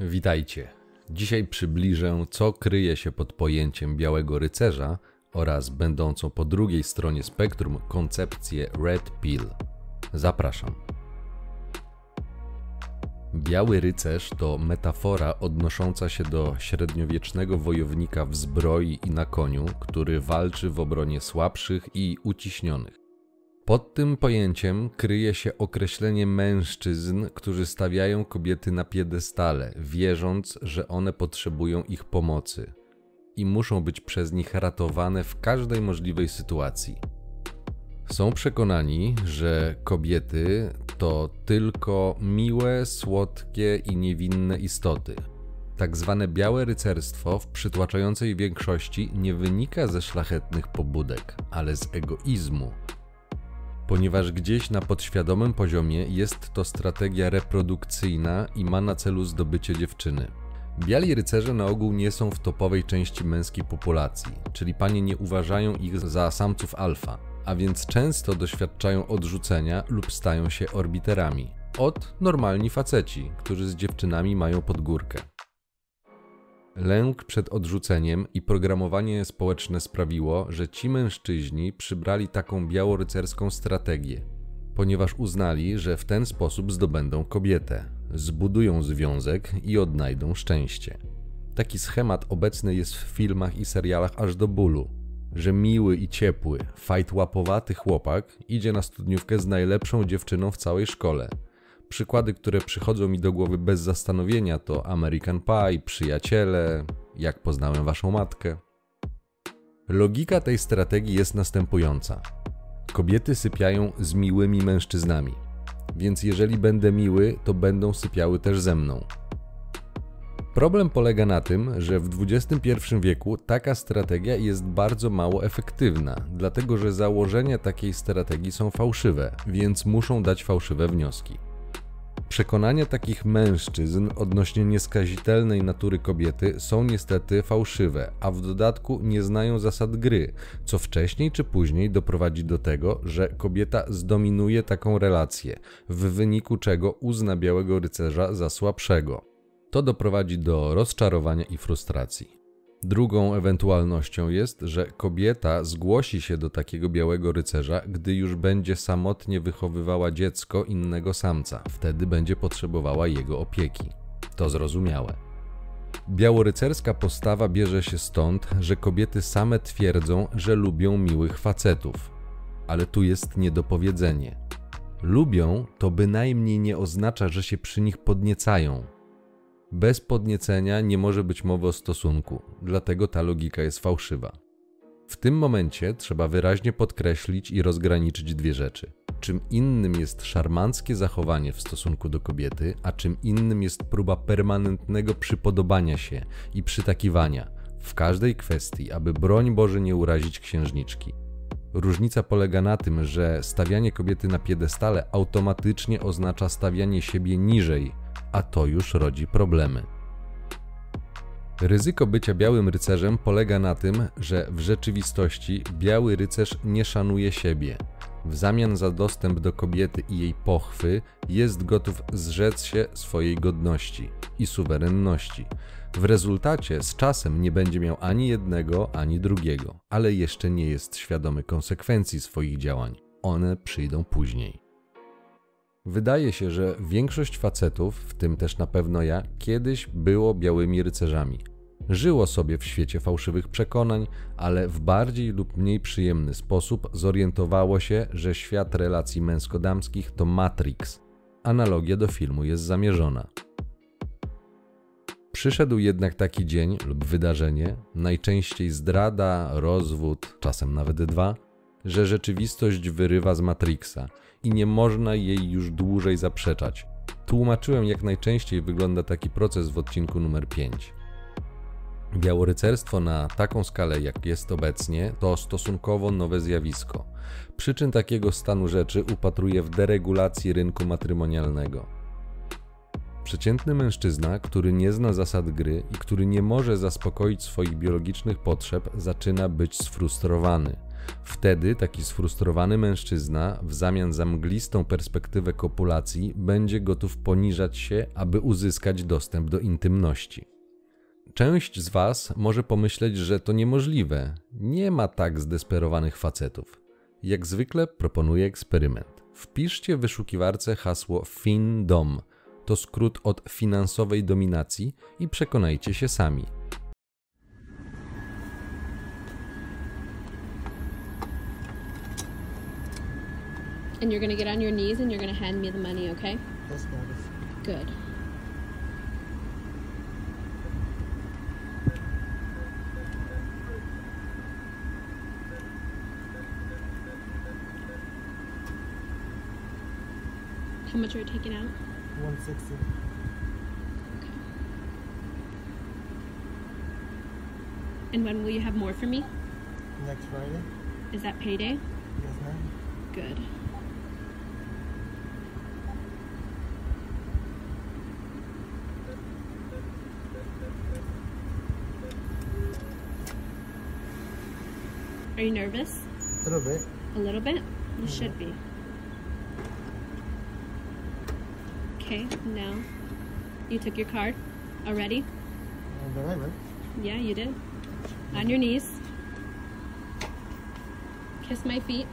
Witajcie. Dzisiaj przybliżę, co kryje się pod pojęciem białego rycerza oraz będącą po drugiej stronie spektrum koncepcję Red Pill. Zapraszam. Biały rycerz to metafora odnosząca się do średniowiecznego wojownika w zbroi i na koniu, który walczy w obronie słabszych i uciśnionych. Pod tym pojęciem kryje się określenie mężczyzn, którzy stawiają kobiety na piedestale, wierząc, że one potrzebują ich pomocy i muszą być przez nich ratowane w każdej możliwej sytuacji. Są przekonani, że kobiety to tylko miłe, słodkie i niewinne istoty. Tak zwane białe rycerstwo w przytłaczającej większości nie wynika ze szlachetnych pobudek, ale z egoizmu ponieważ gdzieś na podświadomym poziomie jest to strategia reprodukcyjna i ma na celu zdobycie dziewczyny. Biali rycerze na ogół nie są w topowej części męskiej populacji, czyli panie nie uważają ich za samców alfa, a więc często doświadczają odrzucenia lub stają się orbiterami. Od normalni faceci, którzy z dziewczynami mają podgórkę. Lęk przed odrzuceniem i programowanie społeczne sprawiło, że ci mężczyźni przybrali taką białorycerską strategię, ponieważ uznali, że w ten sposób zdobędą kobietę, zbudują związek i odnajdą szczęście. Taki schemat obecny jest w filmach i serialach aż do bólu, że miły i ciepły, fajtłapowaty chłopak idzie na studniówkę z najlepszą dziewczyną w całej szkole – Przykłady, które przychodzą mi do głowy bez zastanowienia to American Pie, Przyjaciele, Jak poznałem waszą matkę. Logika tej strategii jest następująca. Kobiety sypiają z miłymi mężczyznami, więc jeżeli będę miły, to będą sypiały też ze mną. Problem polega na tym, że w XXI wieku taka strategia jest bardzo mało efektywna, dlatego że założenia takiej strategii są fałszywe, więc muszą dać fałszywe wnioski. Przekonania takich mężczyzn odnośnie nieskazitelnej natury kobiety są niestety fałszywe, a w dodatku nie znają zasad gry, co wcześniej czy później doprowadzi do tego, że kobieta zdominuje taką relację, w wyniku czego uzna białego rycerza za słabszego. To doprowadzi do rozczarowania i frustracji. Drugą ewentualnością jest, że kobieta zgłosi się do takiego białego rycerza, gdy już będzie samotnie wychowywała dziecko innego samca. Wtedy będzie potrzebowała jego opieki. To zrozumiałe. Białorycerska postawa bierze się stąd, że kobiety same twierdzą, że lubią miłych facetów. Ale tu jest niedopowiedzenie. Lubią to bynajmniej nie oznacza, że się przy nich podniecają bez podniecenia nie może być mowy o stosunku, dlatego ta logika jest fałszywa. W tym momencie trzeba wyraźnie podkreślić i rozgraniczyć dwie rzeczy. Czym innym jest szarmanckie zachowanie w stosunku do kobiety, a czym innym jest próba permanentnego przypodobania się i przytakiwania w każdej kwestii, aby broń Boże nie urazić księżniczki. Różnica polega na tym, że stawianie kobiety na piedestale automatycznie oznacza stawianie siebie niżej a to już rodzi problemy. Ryzyko bycia białym rycerzem polega na tym, że w rzeczywistości biały rycerz nie szanuje siebie. W zamian za dostęp do kobiety i jej pochwy jest gotów zrzec się swojej godności i suwerenności. W rezultacie z czasem nie będzie miał ani jednego, ani drugiego, ale jeszcze nie jest świadomy konsekwencji swoich działań. One przyjdą później. Wydaje się, że większość facetów, w tym też na pewno ja, kiedyś było białymi rycerzami. Żyło sobie w świecie fałszywych przekonań, ale w bardziej lub mniej przyjemny sposób zorientowało się, że świat relacji męsko-damskich to Matrix. Analogia do filmu jest zamierzona. Przyszedł jednak taki dzień lub wydarzenie, najczęściej zdrada, rozwód, czasem nawet dwa, że rzeczywistość wyrywa z Matrixa i nie można jej już dłużej zaprzeczać. Tłumaczyłem, jak najczęściej wygląda taki proces w odcinku numer 5. Białorycerstwo na taką skalę, jak jest obecnie, to stosunkowo nowe zjawisko. Przyczyn takiego stanu rzeczy upatruję w deregulacji rynku matrymonialnego. Przeciętny mężczyzna, który nie zna zasad gry i który nie może zaspokoić swoich biologicznych potrzeb, zaczyna być sfrustrowany Wtedy taki sfrustrowany mężczyzna, w zamian za mglistą perspektywę kopulacji, będzie gotów poniżać się, aby uzyskać dostęp do intymności. Część z Was może pomyśleć, że to niemożliwe. Nie ma tak zdesperowanych facetów. Jak zwykle proponuję eksperyment. Wpiszcie w wyszukiwarce hasło FinDom. To skrót od finansowej dominacji i przekonajcie się sami. And you're gonna get on your knees and you're gonna hand me the money, okay? Yes, goddess. Good. How much are you taking out? 160. Okay. And when will you have more for me? Next Friday? Is that payday? Yes, ma'am. Good. Are you nervous? A little bit. A little bit? You should be. Okay, now you took your card already? And the right, right? Yeah, you did. On your knees. Kiss my feet.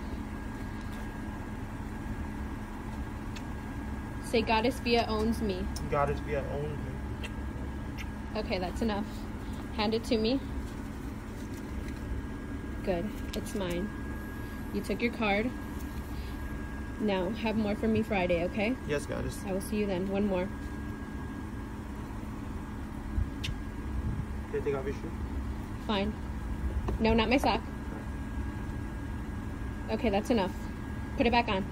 Say Goddess Via owns me. Goddess Via owns me. Okay, that's enough. Hand it to me. Good. It's mine. You took your card. Now, have more for me Friday, okay? Yes, goddess. I will see you then. One more. Can you take off your shoe? Fine. No, not my sock. Okay, that's enough. Put it back on.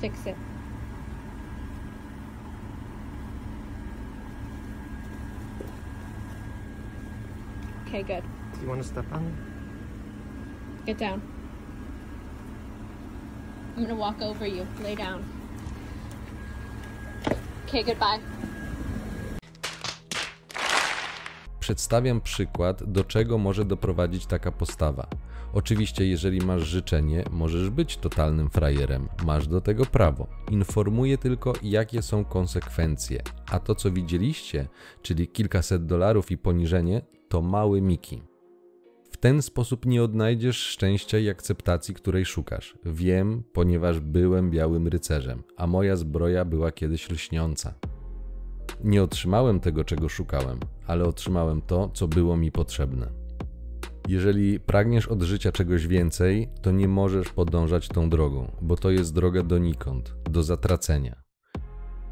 Fix it. Okay, good. Do you want to step on it? Get down. I'm gonna walk over you. Lay down. Okay, goodbye. Przedstawiam przykład, do czego może doprowadzić taka postawa. Oczywiście, jeżeli masz życzenie, możesz być totalnym frajerem, masz do tego prawo. Informuję tylko, jakie są konsekwencje, a to, co widzieliście, czyli kilkaset dolarów i poniżenie, to mały Miki. Ten sposób nie odnajdziesz szczęścia i akceptacji, której szukasz. Wiem, ponieważ byłem białym rycerzem, a moja zbroja była kiedyś lśniąca. Nie otrzymałem tego, czego szukałem, ale otrzymałem to, co było mi potrzebne. Jeżeli pragniesz od życia czegoś więcej, to nie możesz podążać tą drogą, bo to jest droga donikąd, do zatracenia.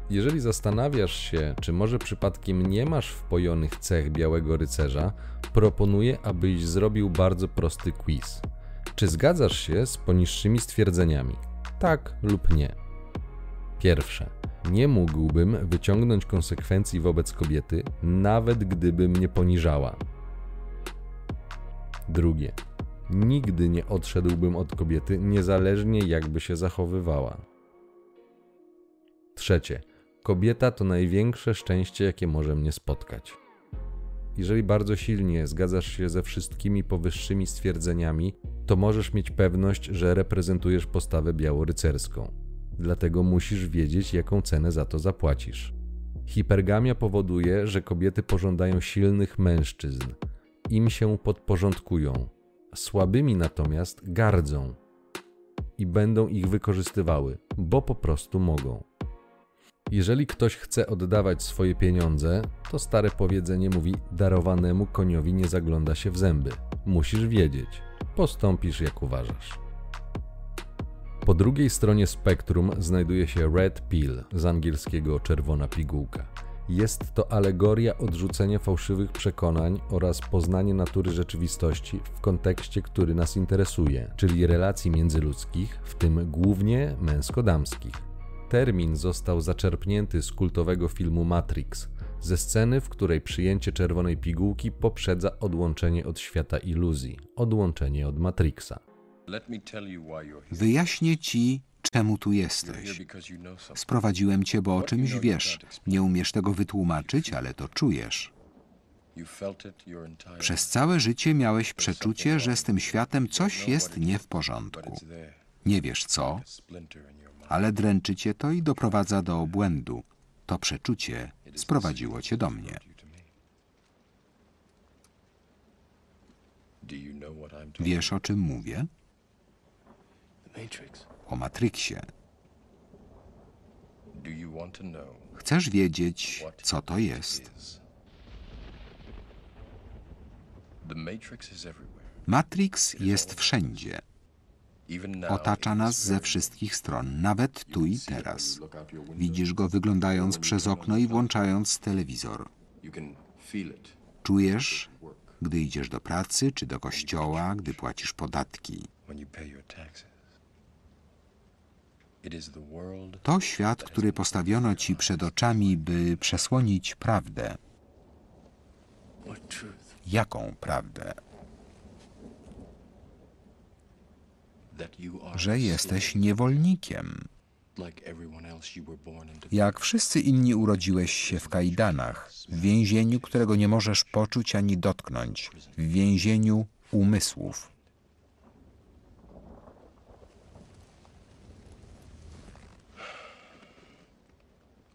Jeżeli zastanawiasz się, czy może przypadkiem nie masz wpojonych cech białego rycerza, proponuję, abyś zrobił bardzo prosty quiz. Czy zgadzasz się z poniższymi stwierdzeniami? Tak lub nie. Pierwsze. Nie mógłbym wyciągnąć konsekwencji wobec kobiety, nawet gdyby mnie poniżała. Drugie. Nigdy nie odszedłbym od kobiety, niezależnie jakby się zachowywała. Trzecie. Kobieta to największe szczęście, jakie może mnie spotkać. Jeżeli bardzo silnie zgadzasz się ze wszystkimi powyższymi stwierdzeniami, to możesz mieć pewność, że reprezentujesz postawę białorycerską. Dlatego musisz wiedzieć, jaką cenę za to zapłacisz. Hipergamia powoduje, że kobiety pożądają silnych mężczyzn. Im się podporządkują. Słabymi natomiast gardzą i będą ich wykorzystywały, bo po prostu mogą. Jeżeli ktoś chce oddawać swoje pieniądze, to stare powiedzenie mówi: darowanemu koniowi nie zagląda się w zęby. Musisz wiedzieć, postąpisz jak uważasz. Po drugiej stronie spektrum znajduje się Red Pill, z angielskiego czerwona pigułka. Jest to alegoria odrzucenia fałszywych przekonań oraz poznanie natury rzeczywistości w kontekście, który nas interesuje, czyli relacji międzyludzkich, w tym głównie męsko-damskich. Termin został zaczerpnięty z kultowego filmu Matrix, ze sceny, w której przyjęcie czerwonej pigułki poprzedza odłączenie od świata iluzji, odłączenie od Matrixa. Wyjaśnię ci, czemu tu jesteś. Sprowadziłem cię, bo o czymś wiesz. Nie umiesz tego wytłumaczyć, ale to czujesz. Przez całe życie miałeś przeczucie, że z tym światem coś jest nie w porządku. Nie wiesz co, Ale dręczy cię to i doprowadza do obłędu. To przeczucie sprowadziło cię do mnie. Wiesz o czym mówię? O Matrixie. Chcesz wiedzieć, co to jest? Matrix jest wszędzie. Otacza nas ze wszystkich stron, nawet tu i teraz. Widzisz go wyglądając przez okno i włączając telewizor. Czujesz, gdy idziesz do pracy czy do kościoła, gdy płacisz podatki. To świat, który postawiono ci przed oczami, by przesłonić prawdę. Jaką prawdę? Że jesteś niewolnikiem. Jak wszyscy inni urodziłeś się w kajdanach, w więzieniu, którego nie możesz poczuć ani dotknąć, w więzieniu umysłów.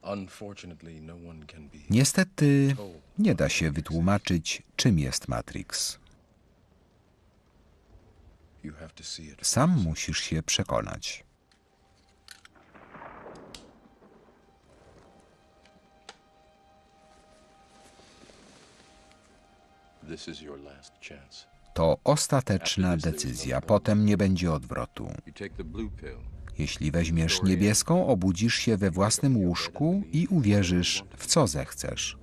No Niestety nie da się wytłumaczyć, czym jest Matrix. you have to see it. Sam musisz się przekonać. To ostateczna decyzja, potem nie będzie odwrotu. Jeśli weźmiesz niebieską, obudzisz się we własnym łóżku i uwierzysz w co zechcesz.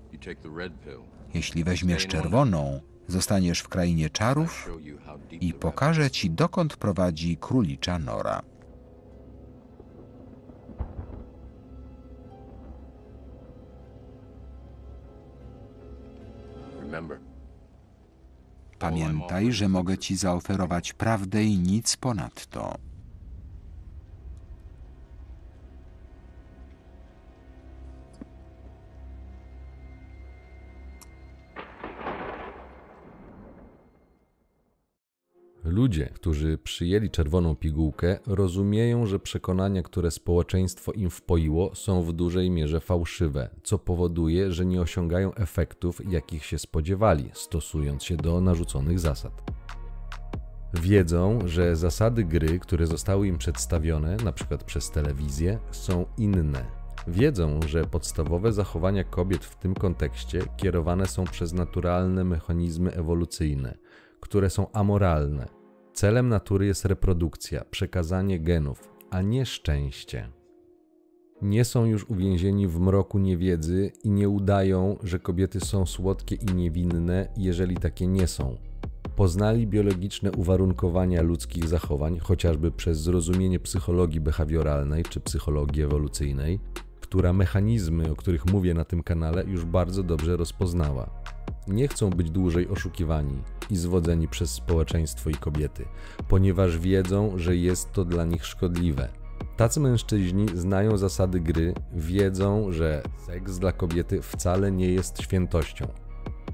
Jeśli weźmiesz czerwoną, zostaniesz w krainie czarów i pokażę ci, dokąd prowadzi królicza nora. Pamiętaj, że mogę ci zaoferować prawdę i nic ponadto. Ludzie, którzy przyjęli czerwoną pigułkę, rozumieją, że przekonania, które społeczeństwo im wpoiło, są w dużej mierze fałszywe, co powoduje, że nie osiągają efektów, jakich się spodziewali, stosując się do narzuconych zasad. Wiedzą, że zasady gry, które zostały im przedstawione, np. przez telewizję, są inne. Wiedzą, że podstawowe zachowania kobiet w tym kontekście kierowane są przez naturalne mechanizmy ewolucyjne, które są amoralne. Celem natury jest reprodukcja, przekazanie genów, a nie szczęście. Nie są już uwięzieni w mroku niewiedzy i nie udają, że kobiety są słodkie i niewinne, jeżeli takie nie są. Poznali biologiczne uwarunkowania ludzkich zachowań, chociażby przez zrozumienie psychologii behawioralnej czy psychologii ewolucyjnej, która mechanizmy, o których mówię na tym kanale, już bardzo dobrze rozpoznała. Nie chcą być dłużej oszukiwani i zwodzeni przez społeczeństwo i kobiety, ponieważ wiedzą, że jest to dla nich szkodliwe. Tacy mężczyźni znają zasady gry, wiedzą, że seks dla kobiety wcale nie jest świętością.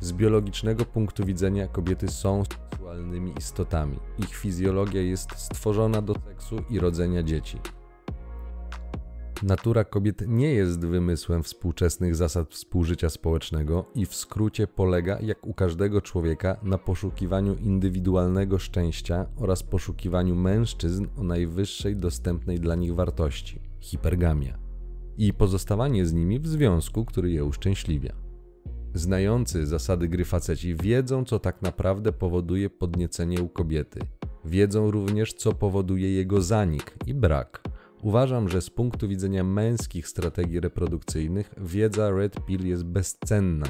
Z biologicznego punktu widzenia kobiety są seksualnymi istotami. Ich fizjologia jest stworzona do seksu i rodzenia dzieci. Natura kobiet nie jest wymysłem współczesnych zasad współżycia społecznego i w skrócie polega, jak u każdego człowieka, na poszukiwaniu indywidualnego szczęścia oraz poszukiwaniu mężczyzn o najwyższej dostępnej dla nich wartości hipergamia i pozostawanie z nimi w związku, który je uszczęśliwia. Znający zasady gry faceci wiedzą, co tak naprawdę powoduje podniecenie u kobiety. Wiedzą również, co powoduje jego zanik i brak. Uważam, że z punktu widzenia męskich strategii reprodukcyjnych wiedza Red Pill jest bezcenna.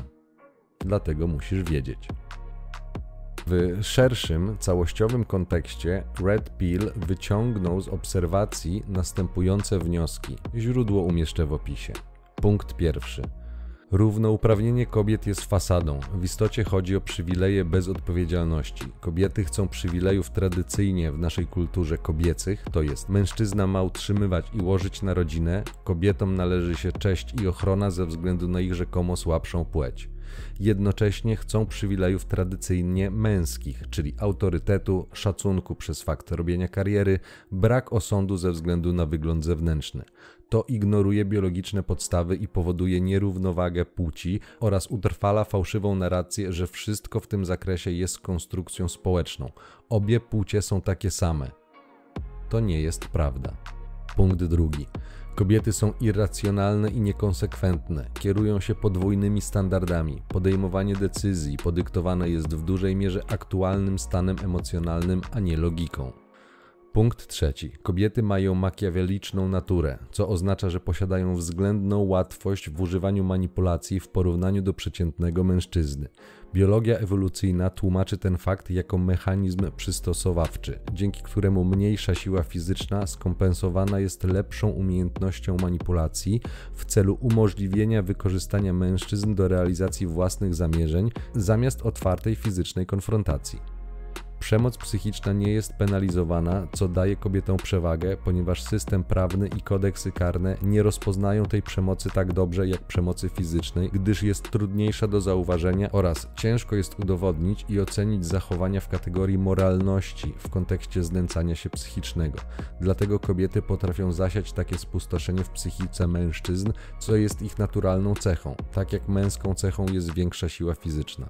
Dlatego musisz wiedzieć. W szerszym, całościowym kontekście Red Pill wyciągnął z obserwacji następujące wnioski. Źródło umieszczę w opisie. Punkt pierwszy. Równouprawnienie kobiet jest fasadą. W istocie chodzi o przywileje bez odpowiedzialności. Kobiety chcą przywilejów tradycyjnie w naszej kulturze kobiecych, to jest mężczyzna ma utrzymywać i łożyć na rodzinę, kobietom należy się cześć i ochrona ze względu na ich rzekomo słabszą płeć. Jednocześnie chcą przywilejów tradycyjnie męskich, czyli autorytetu, szacunku przez fakt robienia kariery, brak osądu ze względu na wygląd zewnętrzny. To ignoruje biologiczne podstawy i powoduje nierównowagę płci oraz utrwala fałszywą narrację, że wszystko w tym zakresie jest konstrukcją społeczną. Obie płcie są takie same. To nie jest prawda. Punkt drugi. Kobiety są irracjonalne i niekonsekwentne, kierują się podwójnymi standardami. Podejmowanie decyzji podyktowane jest w dużej mierze aktualnym stanem emocjonalnym, a nie logiką. Punkt trzeci. Kobiety mają makiaweliczną naturę, co oznacza, że posiadają względną łatwość w używaniu manipulacji w porównaniu do przeciętnego mężczyzny. Biologia ewolucyjna tłumaczy ten fakt jako mechanizm przystosowawczy, dzięki któremu mniejsza siła fizyczna skompensowana jest lepszą umiejętnością manipulacji w celu umożliwienia wykorzystania mężczyzn do realizacji własnych zamierzeń zamiast otwartej fizycznej konfrontacji. Przemoc psychiczna nie jest penalizowana, co daje kobietom przewagę, ponieważ system prawny i kodeksy karne nie rozpoznają tej przemocy tak dobrze jak przemocy fizycznej, gdyż jest trudniejsza do zauważenia oraz ciężko jest udowodnić i ocenić zachowania w kategorii moralności w kontekście znęcania się psychicznego. Dlatego kobiety potrafią zasiać takie spustoszenie w psychice mężczyzn, co jest ich naturalną cechą, tak jak męską cechą jest większa siła fizyczna.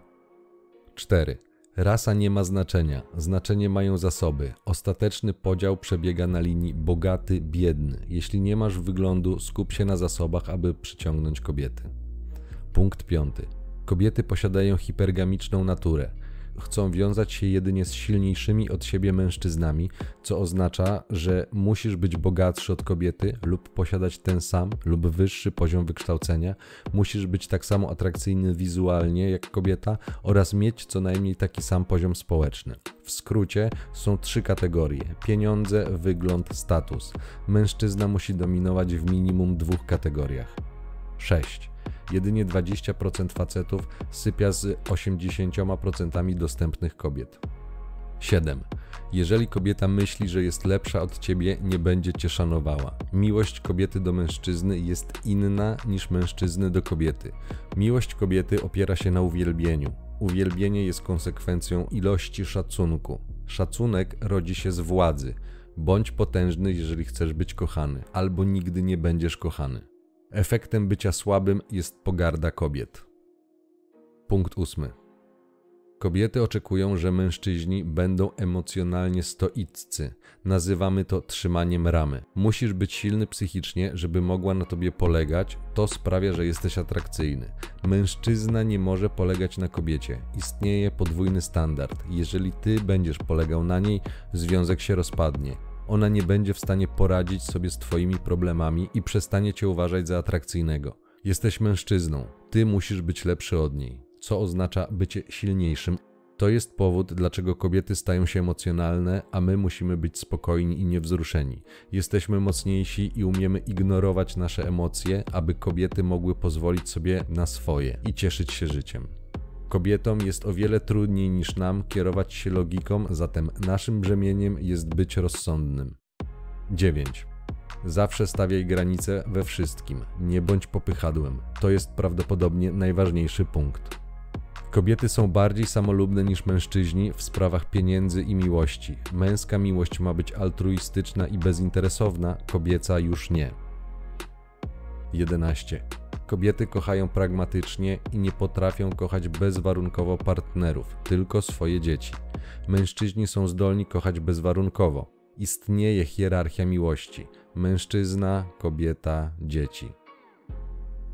4. Rasa nie ma znaczenia, znaczenie mają zasoby. Ostateczny podział przebiega na linii bogaty-biedny. Jeśli nie masz wyglądu, skup się na zasobach, aby przyciągnąć kobiety. Punkt piąty. Kobiety posiadają hipergamiczną naturę chcą wiązać się jedynie z silniejszymi od siebie mężczyznami, co oznacza, że musisz być bogatszy od kobiety lub posiadać ten sam lub wyższy poziom wykształcenia, musisz być tak samo atrakcyjny wizualnie jak kobieta oraz mieć co najmniej taki sam poziom społeczny. W skrócie są trzy kategorie: pieniądze, wygląd, status. Mężczyzna musi dominować w minimum dwóch kategoriach. 6 jedynie 20% facetów sypia z 80% dostępnych kobiet. 7. Jeżeli kobieta myśli, że jest lepsza od ciebie, nie będzie cię szanowała. Miłość kobiety do mężczyzny jest inna niż mężczyzny do kobiety. Miłość kobiety opiera się na uwielbieniu. Uwielbienie jest konsekwencją ilości szacunku. Szacunek rodzi się z władzy. Bądź potężny, jeżeli chcesz być kochany, albo nigdy nie będziesz kochany. Efektem bycia słabym jest pogarda kobiet. Punkt ósmy. Kobiety oczekują, że mężczyźni będą emocjonalnie stoiccy. Nazywamy to trzymaniem ramy. Musisz być silny psychicznie, żeby mogła na tobie polegać. To sprawia, że jesteś atrakcyjny. Mężczyzna nie może polegać na kobiecie. Istnieje podwójny standard. Jeżeli ty będziesz polegał na niej, związek się rozpadnie ona nie będzie w stanie poradzić sobie z Twoimi problemami i przestanie Cię uważać za atrakcyjnego. Jesteś mężczyzną, Ty musisz być lepszy od niej, co oznacza bycie silniejszym. To jest powód, dlaczego kobiety stają się emocjonalne, a my musimy być spokojni i niewzruszeni. Jesteśmy mocniejsi i umiemy ignorować nasze emocje, aby kobiety mogły pozwolić sobie na swoje i cieszyć się życiem. Kobietom jest o wiele trudniej niż nam kierować się logiką, zatem naszym brzemieniem jest być rozsądnym. 9. Zawsze stawiaj granice we wszystkim, nie bądź popychadłem. To jest prawdopodobnie najważniejszy punkt. Kobiety są bardziej samolubne niż mężczyźni w sprawach pieniędzy i miłości. Męska miłość ma być altruistyczna i bezinteresowna, kobieca już nie. 11. Kobiety kochają pragmatycznie i nie potrafią kochać bezwarunkowo partnerów, tylko swoje dzieci. Mężczyźni są zdolni kochać bezwarunkowo. Istnieje hierarchia miłości: mężczyzna, kobieta, dzieci.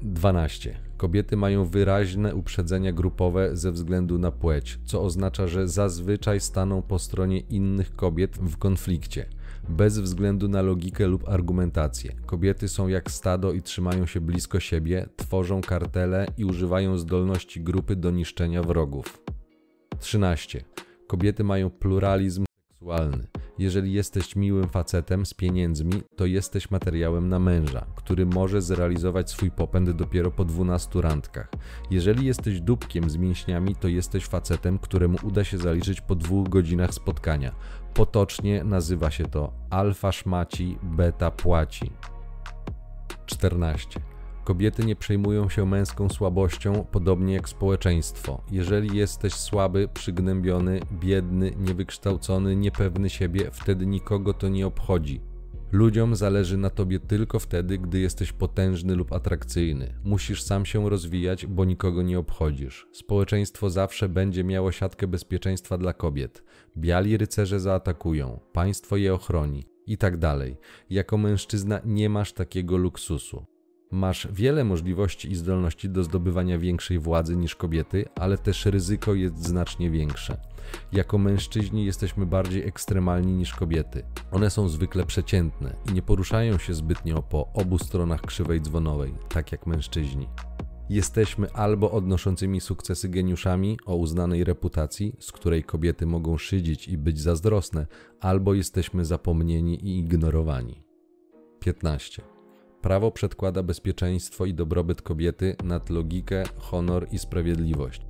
12. Kobiety mają wyraźne uprzedzenia grupowe ze względu na płeć, co oznacza, że zazwyczaj staną po stronie innych kobiet w konflikcie bez względu na logikę lub argumentację. Kobiety są jak stado i trzymają się blisko siebie, tworzą kartele i używają zdolności grupy do niszczenia wrogów. 13. Kobiety mają pluralizm seksualny. Jeżeli jesteś miłym facetem z pieniędzmi, to jesteś materiałem na męża, który może zrealizować swój popęd dopiero po 12 randkach. Jeżeli jesteś dupkiem z mięśniami, to jesteś facetem, któremu uda się zaliczyć po dwóch godzinach spotkania. Potocznie nazywa się to alfa szmaci, beta płaci. 14. Kobiety nie przejmują się męską słabością, podobnie jak społeczeństwo. Jeżeli jesteś słaby, przygnębiony, biedny, niewykształcony, niepewny siebie, wtedy nikogo to nie obchodzi. Ludziom zależy na tobie tylko wtedy, gdy jesteś potężny lub atrakcyjny. Musisz sam się rozwijać, bo nikogo nie obchodzisz. Społeczeństwo zawsze będzie miało siatkę bezpieczeństwa dla kobiet. Biali rycerze zaatakują, państwo je ochroni i tak dalej. Jako mężczyzna nie masz takiego luksusu. Masz wiele możliwości i zdolności do zdobywania większej władzy niż kobiety, ale też ryzyko jest znacznie większe. Jako mężczyźni jesteśmy bardziej ekstremalni niż kobiety. One są zwykle przeciętne i nie poruszają się zbytnio po obu stronach krzywej dzwonowej, tak jak mężczyźni. Jesteśmy albo odnoszącymi sukcesy geniuszami o uznanej reputacji, z której kobiety mogą szydzić i być zazdrosne, albo jesteśmy zapomnieni i ignorowani. 15. Prawo przedkłada bezpieczeństwo i dobrobyt kobiety nad logikę, honor i sprawiedliwość.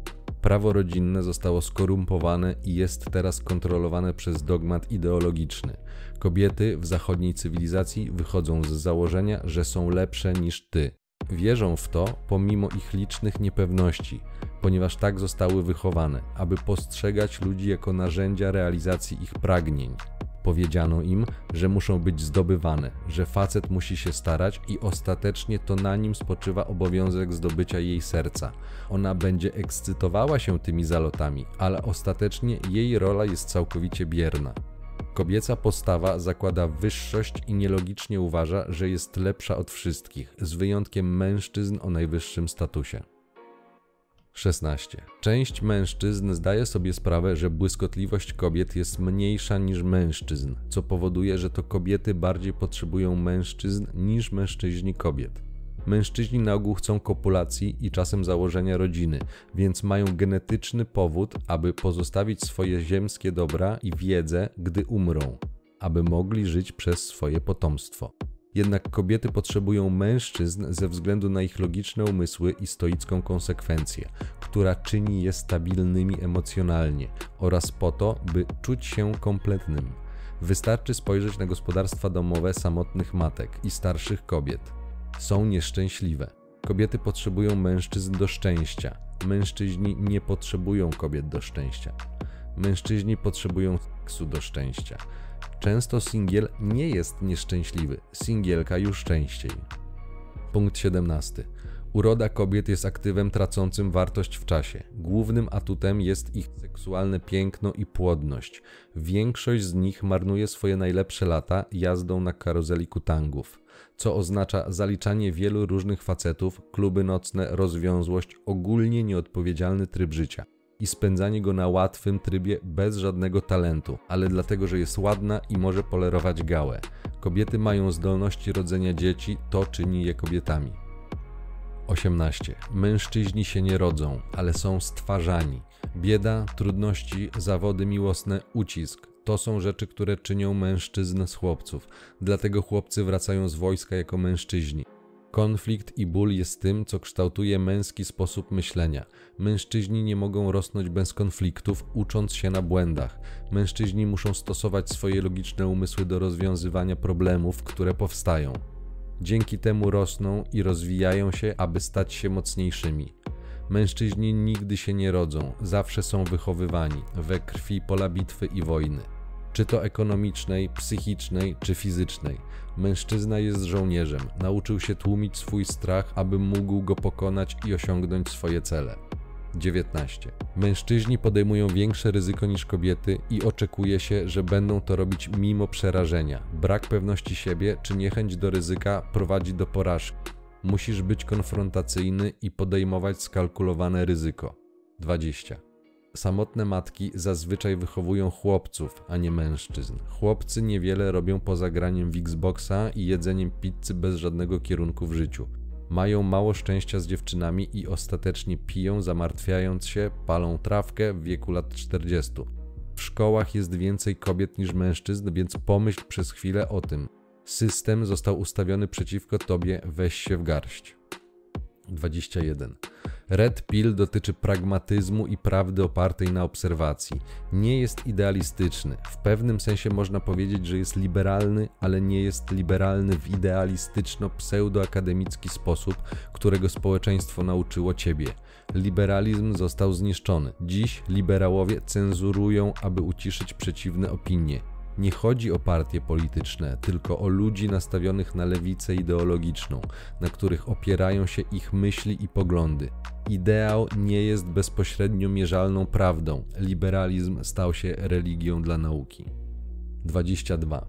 Prawo rodzinne zostało skorumpowane i jest teraz kontrolowane przez dogmat ideologiczny. Kobiety w zachodniej cywilizacji wychodzą z założenia, że są lepsze niż ty. Wierzą w to pomimo ich licznych niepewności, ponieważ tak zostały wychowane, aby postrzegać ludzi jako narzędzia realizacji ich pragnień. Powiedziano im, że muszą być zdobywane, że facet musi się starać i ostatecznie to na nim spoczywa obowiązek zdobycia jej serca. Ona będzie ekscytowała się tymi zalotami, ale ostatecznie jej rola jest całkowicie bierna. Kobieca postawa zakłada wyższość i nielogicznie uważa, że jest lepsza od wszystkich, z wyjątkiem mężczyzn o najwyższym statusie. 16. Część mężczyzn zdaje sobie sprawę, że błyskotliwość kobiet jest mniejsza niż mężczyzn, co powoduje, że to kobiety bardziej potrzebują mężczyzn niż mężczyźni kobiet. Mężczyźni na ogół chcą kopulacji i czasem założenia rodziny, więc mają genetyczny powód, aby pozostawić swoje ziemskie dobra i wiedzę, gdy umrą, aby mogli żyć przez swoje potomstwo. Jednak kobiety potrzebują mężczyzn ze względu na ich logiczne umysły i stoicką konsekwencję, która czyni je stabilnymi emocjonalnie oraz po to, by czuć się kompletnym. Wystarczy spojrzeć na gospodarstwa domowe samotnych matek i starszych kobiet. Są nieszczęśliwe. Kobiety potrzebują mężczyzn do szczęścia. Mężczyźni nie potrzebują kobiet do szczęścia. Mężczyźni potrzebują seksu do szczęścia. Często singiel nie jest nieszczęśliwy, singielka już częściej. Punkt 17. Uroda kobiet jest aktywem tracącym wartość w czasie. Głównym atutem jest ich seksualne piękno i płodność. Większość z nich marnuje swoje najlepsze lata jazdą na karuzeli kutangów, co oznacza zaliczanie wielu różnych facetów, kluby nocne, rozwiązłość, ogólnie nieodpowiedzialny tryb życia i spędzanie go na łatwym trybie bez żadnego talentu, ale dlatego, że jest ładna i może polerować gałę. Kobiety mają zdolności rodzenia dzieci, to czyni je kobietami. 18. Mężczyźni się nie rodzą, ale są stwarzani. Bieda, trudności, zawody miłosne, ucisk. To są rzeczy, które czynią mężczyzn z chłopców. Dlatego chłopcy wracają z wojska jako mężczyźni. Konflikt i ból jest tym, co kształtuje męski sposób myślenia. Mężczyźni nie mogą rosnąć bez konfliktów, ucząc się na błędach. Mężczyźni muszą stosować swoje logiczne umysły do rozwiązywania problemów, które powstają. Dzięki temu rosną i rozwijają się, aby stać się mocniejszymi. Mężczyźni nigdy się nie rodzą, zawsze są wychowywani we krwi pola bitwy i wojny czy to ekonomicznej, psychicznej czy fizycznej. Mężczyzna jest żołnierzem, nauczył się tłumić swój strach, aby mógł go pokonać i osiągnąć swoje cele. 19. Mężczyźni podejmują większe ryzyko niż kobiety i oczekuje się, że będą to robić mimo przerażenia. Brak pewności siebie czy niechęć do ryzyka prowadzi do porażki. Musisz być konfrontacyjny i podejmować skalkulowane ryzyko. 20. Samotne matki zazwyczaj wychowują chłopców, a nie mężczyzn. Chłopcy niewiele robią poza graniem w Xboxa i jedzeniem pizzy bez żadnego kierunku w życiu. Mają mało szczęścia z dziewczynami i ostatecznie piją, zamartwiając się, palą trawkę w wieku lat 40. W szkołach jest więcej kobiet niż mężczyzn, więc pomyśl przez chwilę o tym. System został ustawiony przeciwko tobie, weź się w garść. 21. Red Pill dotyczy pragmatyzmu i prawdy opartej na obserwacji. Nie jest idealistyczny. W pewnym sensie można powiedzieć, że jest liberalny, ale nie jest liberalny w idealistyczno-pseudoakademicki sposób, którego społeczeństwo nauczyło ciebie. Liberalizm został zniszczony. Dziś liberałowie cenzurują, aby uciszyć przeciwne opinie. Nie chodzi o partie polityczne, tylko o ludzi nastawionych na lewicę ideologiczną, na których opierają się ich myśli i poglądy. Ideał nie jest bezpośrednio mierzalną prawdą. Liberalizm stał się religią dla nauki. 22.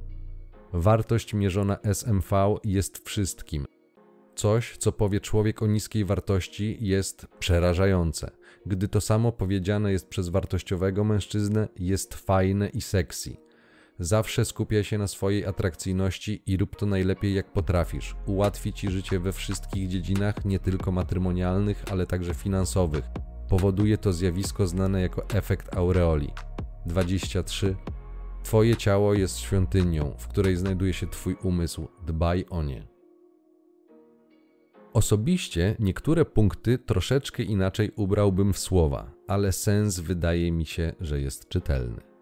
Wartość mierzona SMV jest wszystkim. Coś, co powie człowiek o niskiej wartości, jest przerażające. Gdy to samo powiedziane jest przez wartościowego mężczyznę, jest fajne i sexy. Zawsze skupiaj się na swojej atrakcyjności i rób to najlepiej jak potrafisz. Ułatwi ci życie we wszystkich dziedzinach, nie tylko matrymonialnych, ale także finansowych. Powoduje to zjawisko znane jako efekt aureoli. 23. Twoje ciało jest świątynią, w której znajduje się Twój umysł. Dbaj o nie. Osobiście niektóre punkty troszeczkę inaczej ubrałbym w słowa, ale sens wydaje mi się, że jest czytelny.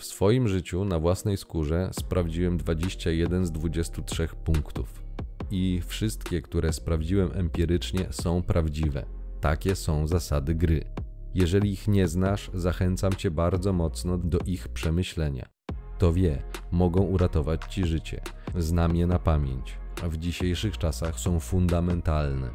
W swoim życiu na własnej skórze sprawdziłem 21 z 23 punktów. I wszystkie, które sprawdziłem empirycznie, są prawdziwe. Takie są zasady gry. Jeżeli ich nie znasz, zachęcam cię bardzo mocno do ich przemyślenia. To wie, mogą uratować ci życie. Znam je na pamięć, w dzisiejszych czasach są fundamentalne.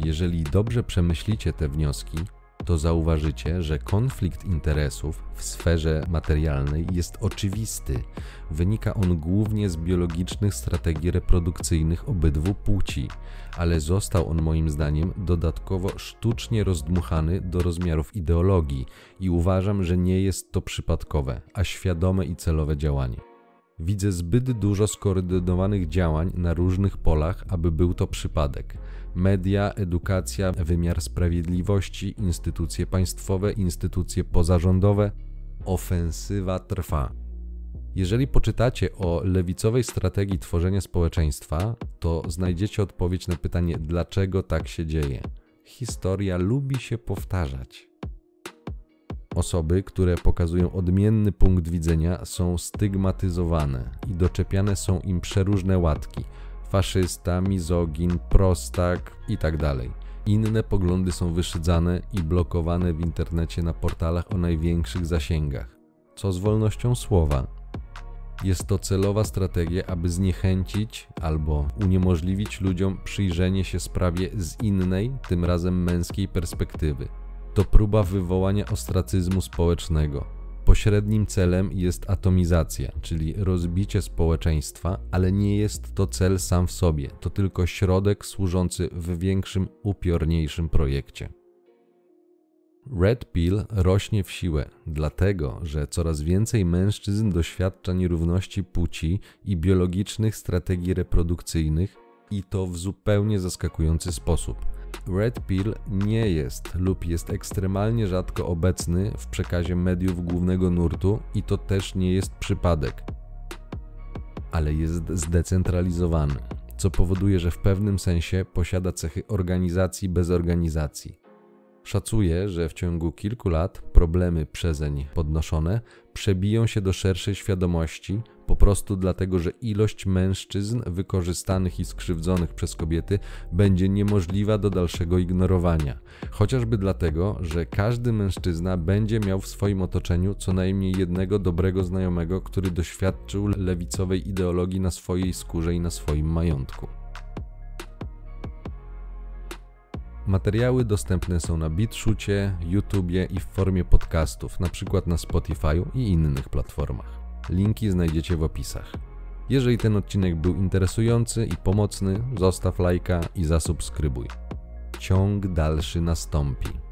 Jeżeli dobrze przemyślicie te wnioski, to zauważycie, że konflikt interesów w sferze materialnej jest oczywisty. Wynika on głównie z biologicznych strategii reprodukcyjnych obydwu płci, ale został on moim zdaniem dodatkowo sztucznie rozdmuchany do rozmiarów ideologii i uważam, że nie jest to przypadkowe, a świadome i celowe działanie. Widzę zbyt dużo skoordynowanych działań na różnych polach, aby był to przypadek media, edukacja, wymiar sprawiedliwości, instytucje państwowe, instytucje pozarządowe. Ofensywa trwa. Jeżeli poczytacie o lewicowej strategii tworzenia społeczeństwa, to znajdziecie odpowiedź na pytanie, dlaczego tak się dzieje. Historia lubi się powtarzać. Osoby, które pokazują odmienny punkt widzenia, są stygmatyzowane i doczepiane są im przeróżne łatki faszysta, mizogin, prostak itd. Tak Inne poglądy są wyszydzane i blokowane w internecie na portalach o największych zasięgach. Co z wolnością słowa? Jest to celowa strategia, aby zniechęcić albo uniemożliwić ludziom przyjrzenie się sprawie z innej, tym razem męskiej perspektywy. To próba wywołania ostracyzmu społecznego, Pośrednim celem jest atomizacja, czyli rozbicie społeczeństwa, ale nie jest to cel sam w sobie, to tylko środek służący w większym, upiorniejszym projekcie. Red Pill rośnie w siłę, dlatego że coraz więcej mężczyzn doświadcza nierówności płci i biologicznych strategii reprodukcyjnych, i to w zupełnie zaskakujący sposób. Red Pill nie jest lub jest ekstremalnie rzadko obecny w przekazie mediów głównego nurtu i to też nie jest przypadek, ale jest zdecentralizowany, co powoduje, że w pewnym sensie posiada cechy organizacji bez organizacji. Szacuję, że w ciągu kilku lat problemy przezeń podnoszone przebiją się do szerszej świadomości, po prostu dlatego, że ilość mężczyzn wykorzystanych i skrzywdzonych przez kobiety będzie niemożliwa do dalszego ignorowania. Chociażby dlatego, że każdy mężczyzna będzie miał w swoim otoczeniu co najmniej jednego dobrego znajomego, który doświadczył lewicowej ideologii na swojej skórze i na swoim majątku. Materiały dostępne są na BitShucie, YouTubie i w formie podcastów, np. na Spotify i innych platformach. Linki znajdziecie w opisach. Jeżeli ten odcinek był interesujący i pomocny, zostaw lajka i zasubskrybuj. Ciąg dalszy nastąpi.